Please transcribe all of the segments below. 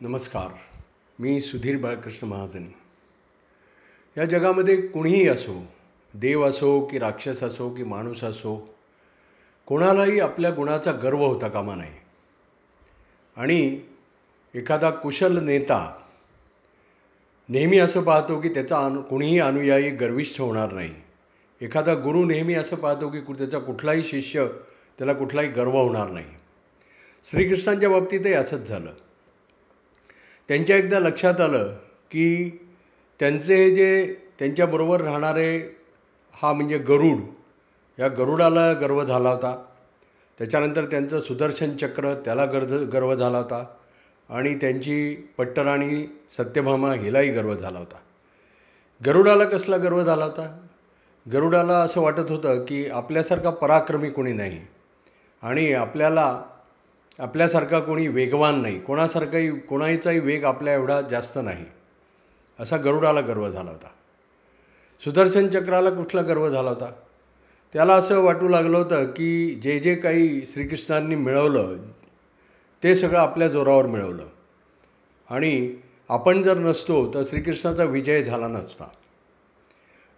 नमस्कार. मी सुधीर बाळकृष्ण महाजन. या जगामध्ये कुणीही असो देव असो की राक्षस असो की माणूस असो कोणालाही आपल्या गुणाचा गर्व होता कामा नये. आणि एखादा कुशल नेता नेहमी असं पाहतो की त्याचा अनु कुणीही अनुयायी गर्विष्ठ होणार नाही. एखादा गुरु नेहमी असं पाहतो की त्याचा कुठलाही शिष्य त्याला कुठलाही गर्व होणार नाही. श्रीकृष्णांच्या बाबतीतही असंच झालं. त्यांच्या एकदा लक्षात आलं की त्यांचे जे त्यांच्याबरोबर राहणारे हा म्हणजे गरुड या गरुडाला गर्व झाला होता. त्याच्यानंतर त्यांचं सुदर्शन चक्र त्याला गर्ज गर्व झाला होता. आणि त्यांची पट्टराणी सत्यभामा हिलाही गर्व झाला होता. गरुडाला कसला गर्व झाला होता? गरुडाला असं वाटत होतं की आपल्यासारखा पराक्रमी कोणी नाही. आणि आपल्याला आपल्यासारखा कोणी वेगवान नाही. कोणासारखाही कोणाचाही वेग आपल्या एवढा जास्त नाही. असा गरुडाला गर्व झाला होता. सुदर्शन चक्राला कुठला गर्व झाला होता? त्याला असं वाटू लागलं होतं की जे जे काही श्रीकृष्णांनी मिळवलं ते सगळं आपल्या जोरावर मिळवलं. आणि आपण जर नसतो तर श्रीकृष्णाचा विजय झाला नसता.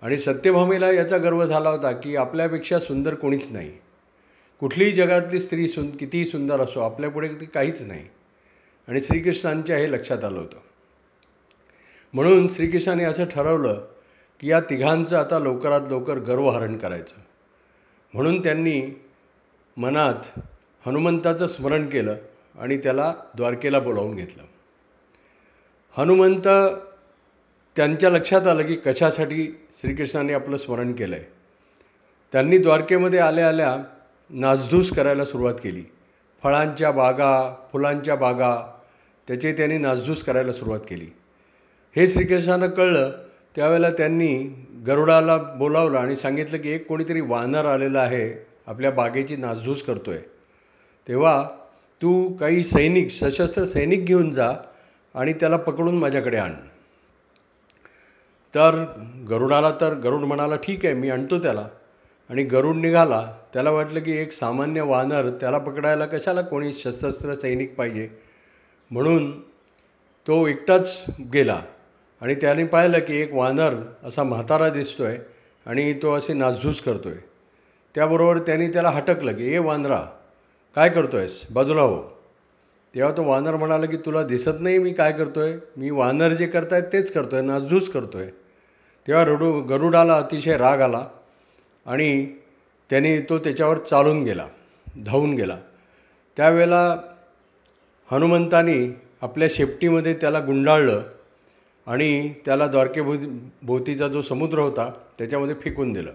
आणि सत्यभामेला याचा गर्व झाला होता की आपल्यापेक्षा सुंदर कोणीच नाही. कुठलीही जगातली स्त्री सुं कितीही सुंदर असो आपल्यापुढे ती काहीच नाही. आणि श्रीकृष्णांच्या हे लक्षात आलं होतं. म्हणून श्रीकृष्णाने असं ठरवलं की या तिघांचं आता लवकरात लवकर गर्वहरण करायचं. म्हणून त्यांनी मनात हनुमंताचं स्मरण केलं आणि त्याला द्वारकेला बोलावून घेतलं. हनुमंत त्यांच्या लक्षात आलं की कशासाठी श्रीकृष्णाने आपलं स्मरण केलं आहे त्यांनी द्वारकेमध्ये आल्या आल्या नासधूस करायला सुरुवात केली. फळांच्या बागा फुलांच्या बागा त्याची त्यांनी नासधूस करायला सुरुवात केली. हे श्रीकृष्णानं कळलं त्यावेळेला त्यांनी गरुडाला बोलावलं आणि सांगितलं की एक कोणीतरी वानर आलेला आहे आपल्या बागेची नासधूस करतो आहे तेव्हा तू काही सैनिक सशस्त्र सैनिक घेऊन जा आणि त्याला पकडून माझ्याकडे आण. तर गरुडाला तर गरुड म्हणाला ठीक आहे मी आणतो त्याला. आणि गरुड निघाला त्याला वाटलं की एक सामान्य वानर त्याला पकडायला कशाला कोणी सशस्त्र सैनिक पाहिजे? म्हणून तो एकटाच गेला आणि त्याने पाहिलं की एक वानर असा म्हातारा दिसतोय आणि तो असे नासधूस करतोय. त्याबरोबर त्यांनी त्याला हटकलं की ए वानरा काय करतोयस? बाजूला हो. तेव्हा तो वानर म्हणाला की तुला दिसत नाही मी काय करतोय? मी वानर जे करतायत तेच करतोय नासधूस करतोय. तेव्हा रडू गरुडाला अतिशय राग आला. आणि त्याने तो त्याच्यावर चालून गेला धावून गेला. त्यावेळेला हनुमंतानी आपल्या शेपटीमध्ये त्याला गुंडाळलं आणि त्याला द्वारकेभो भोवतीचा जो समुद्र होता त्याच्यामध्ये फेकून दिलं.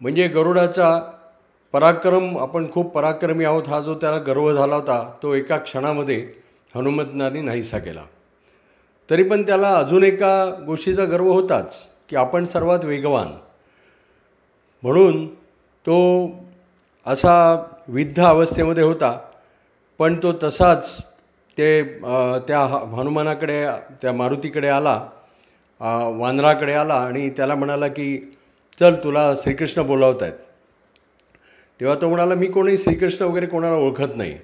म्हणजे गरुडाचा पराक्रम आपण खूप पराक्रमी आहोत हा जो त्याला गर्व झाला होता तो एका क्षणामध्ये हनुमंतांनी नाहीसा केला. तरी पण त्याला अजून एका गोष्टीचा गर्व होताच की आपण सर्वात वेगवान. म्हणून तो असा विद्ध अवस्थेमध्ये होता. पण तो तसाच ते त्या हनुमानाकडे त्या मारुतीकडे आला वानराकडे आला आणि त्याला म्हणाला की चल तुला श्रीकृष्ण बोलावत आहेत तेव्हा तो म्हणाला मी कोणी श्रीकृष्ण वगैरे कोणाला ओळखत नाही.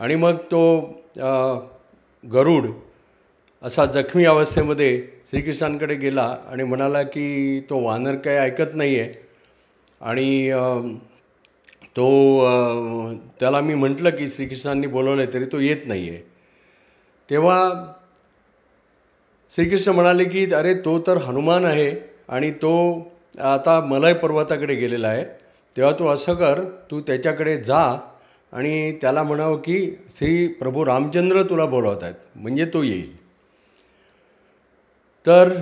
आणि मग तो गरुड असा जखमी अवस्थेमध्ये श्रीकृष्णांकडे गेला आणि म्हणाला की तो वानर काही ऐकत नाही आहे आणि तो त्याला मी म्हटलं की श्रीकृष्णांनी बोलवलं आहे तरी तो येत नाही आहे तेव्हा श्रीकृष्ण म्हणाले की अरे तो तर हनुमान आहे आणि तो आता मलय पर्वताकडे गेलेला आहे. तेव्हा तू असं कर तू त्याच्याकडे जा आणि त्याला म्हणावं की श्री प्रभू रामचंद्र तुला बोलवत आहेत म्हणजे तो येईल. तर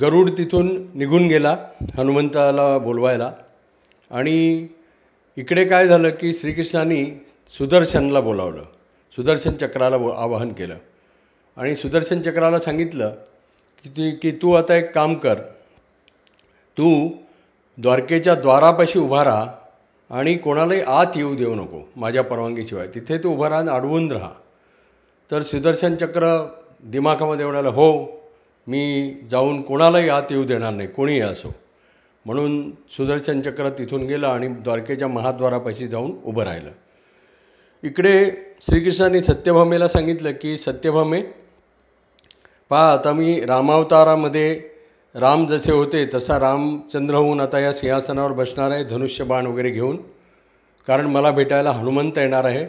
गरुड तिथून निघून गेला हनुमंताला बोलवायला. आणि इकडे काय झालं की श्रीकृष्णाने सुदर्शनला बोलावलं. सुदर्शन चक्राला आवाहन केलं. आणि सुदर्शन चक्राला सांगितलं की ती की तू आता एक काम कर. तू द्वारकेच्या द्वारापाशी उभा राहा आणि कोणालाही आत येऊ देऊ नको माझ्या परवानगीशिवाय. तिथे तू उभा राहा अडवून राहा. तर सुदर्शन चक्र दिमाखामध्ये एवढ्याला हो मी जाऊन कोणालाही आत येऊ देणार नाही कोणीही असो. म्हणून सुदर्शन चक्र तिथून गेलं आणि द्वारकेच्या महाद्वारापाशी जाऊन उभं राहिलं. इकडे श्रीकृष्णाने सत्यभामेला सांगितलं की सत्यभामे पहा आता मी रामावतारामध्ये राम जसे होते तसा रामचंद्र होऊन आता या सिंहासनावर बसणार आहे धनुष्यबाण वगैरे घेऊन. कारण मला भेटायला हनुमंत येणार आहे.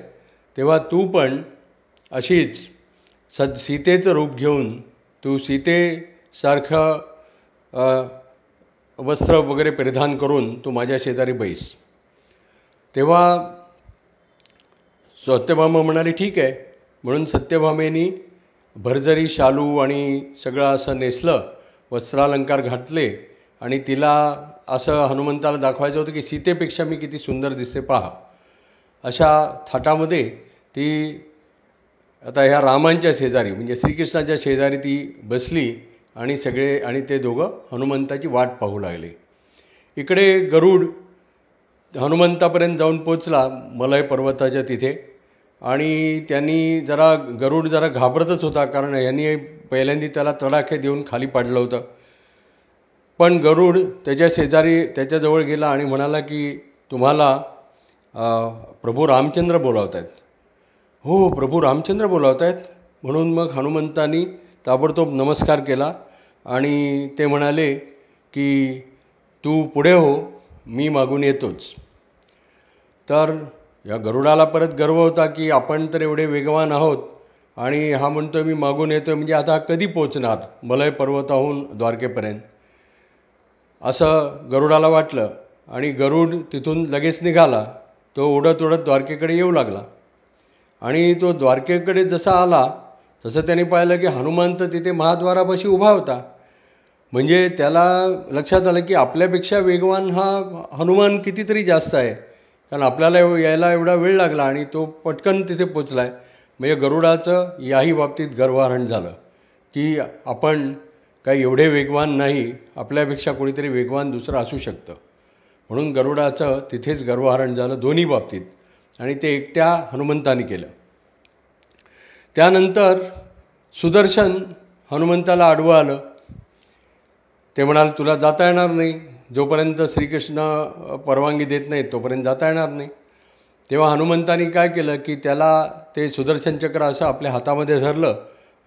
तेव्हा तू पण अशीच सद सीतेचं रूप घेऊन तू सीतेसारखं वस्त्र वगैरे परिधान करून तू माझ्या शेजारी बैस. तेव्हा सत्यभामा म्हणाली ठीक आहे. म्हणून सत्यभामेनी भरजरी शालू आणि सगळं असं नेसलं वस्त्रालंकार घातले आणि तिला असं हनुमंताला दाखवायचं होतं की सीतेपेक्षा मी किती सुंदर दिसते पहा. अशा थाटामध्ये ती आता ह्या रामांच्या शेजारी म्हणजे श्रीकृष्णाच्या शेजारी ती बसली आणि सगळे आणि ते दोघं हनुमंताची वाट पाहू लागले. इकडे गरुड हनुमंतापर्यंत जाऊन पोचला मलय पर्वताच्या तिथे आणि त्यांनी जरा गरुड जरा घाबरतच होता कारण यांनी पहिल्यांदा त्याला तडाखे देऊन खाली पाडलं होतं. पण गरुड त्याच्या शेजारी त्याच्याजवळ गेला आणि म्हणाला की तुम्हाला प्रभू रामचंद्र बोलावत आहेत हो प्रभू रामचंद्र बोलावत आहेत. म्हणून मग हनुमंतानी ताबडतोब नमस्कार केला आणि ते म्हणाले की तू पुढे हो मी मागून येतोच. तर या गरुडाला परत गर्व होता की आपण तर एवढे वेगवान आहोत आणि हा म्हणतो मी मागून येतो म्हणजे आता कधी पोचणार मलय पर्वताहून द्वारकेपर्यंत? असं गरुडाला वाटलं आणि गरुड तिथून लगेच निघाला. तो उडत उडत द्वारकेकडे येऊ लागला. आणि तो द्वारकेकडे जसा आला तसं त्याने पाहिलं की हनुमान तर तिथे महाद्वारापाशी उभा होता. म्हणजे त्याला लक्षात आलं की आपल्यापेक्षा वेगवान हा हनुमान कितीतरी जास्त आहे. कारण आपल्याला यायला एवढा वेळ लागला आणि तो पटकन तिथे पोचला आहे म्हणजे गरुडाचं याही बाबतीत गर्वहरण झालं की आपण काही एवढे वेगवान नाही आपल्यापेक्षा कोणीतरी वेगवान दुसरं असू शकतं. म्हणून गरुडाचं तिथेच गर्वहरण झालं दोन्ही बाबतीत. आणि ते एकट्या हनुमंताने केलं. त्यानंतर सुदर्शन हनुमंताला आडवं आलं. ते म्हणाल तुला जाता येणार नाही. जोपर्यंत श्रीकृष्ण परवानगी देत नाहीत तोपर्यंत जाता येणार नाही. तेव्हा हनुमंतानी काय केलं की त्याला ते सुदर्शन चक्र असं आपल्या हातामध्ये धरलं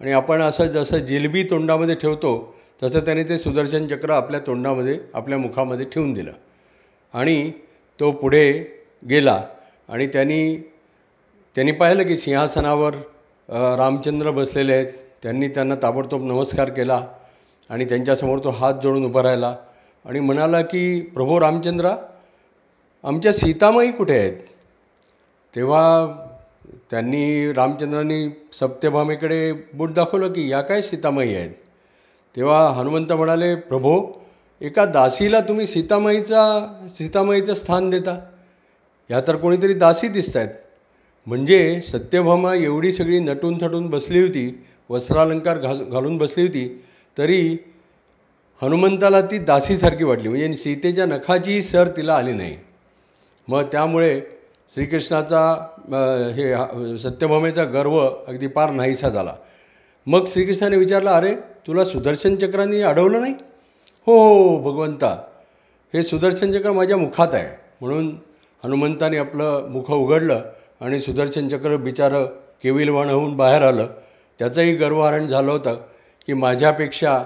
आणि आपण असं जसं जिलबी तोंडामध्ये ठेवतो तसं त्याने ते सुदर्शन चक्र आपल्या तोंडामध्ये आपल्या मुखामध्ये ठेवून दिलं. आणि तो पुढे गेला. आणि त्यांनी त्यांनी पाहिलं की सिंहासनावर रामचंद्र बसलेले आहेत. त्यांनी त्यांना ताबडतोब नमस्कार केला आणि त्यांच्यासमोर तो हात जोडून उभा राहिला आणि म्हणाला की प्रभू रामचंद्रा आमच्या सीतामाई कुठे आहेत? तेव्हा त्यांनी रामचंद्रांनी सत्यभामेकडे बूट दाखवलं की या काय सीतामाई आहेत? तेव्हा हनुमंत म्हणाले प्रभो एका दासीला तुम्ही सीतामाईचा सीतामाईचं स्थान देता. ह्या तर कोणीतरी दासी दिसत आहेत म्हणजे सत्यभामा एवढी सगळी नटून थटून बसली होती वस्त्रालंकार घा घालून बसली होती तरी हनुमंताला ती दासीसारखी वाटली. म्हणजे सीतेच्या नखाचीही सर तिला आली नाही. मग त्यामुळे श्रीकृष्णाचा हे सत्यभामेचा गर्व अगदी पार नाहीसा झाला. मग श्रीकृष्णाने विचारलं अरे तुला सुदर्शन चक्राने अडवलं नाही? हो हो भगवंता. हे सुदर्शन चक्र माझ्या मुखात आहे. म्हणून हनुमंताने आपलं मुख उघडलं आणि सुदर्शन चक्र बिचारं केविलवाण होऊन बाहेर आलं. त्याचंही गर्वहरण झालं होतं की माझ्यापेक्षा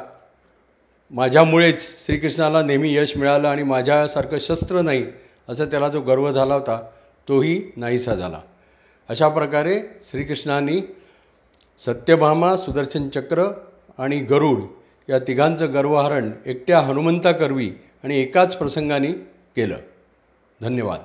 माझ्यामुळेच श्रीकृष्णाला नेहमी यश मिळालं आणि माझ्यासारखं शस्त्र नाही असं त्याला जो गर्व झाला होता. तोही नाहीसा झाला. अशा प्रकारे श्रीकृष्णांनी सत्यभामा सुदर्शन चक्र आणि गरुड या तिघांचं गर्वहरण एकट्या हनुमंता करवी आणि एकाच प्रसंगाने केलं. धन्यवाद.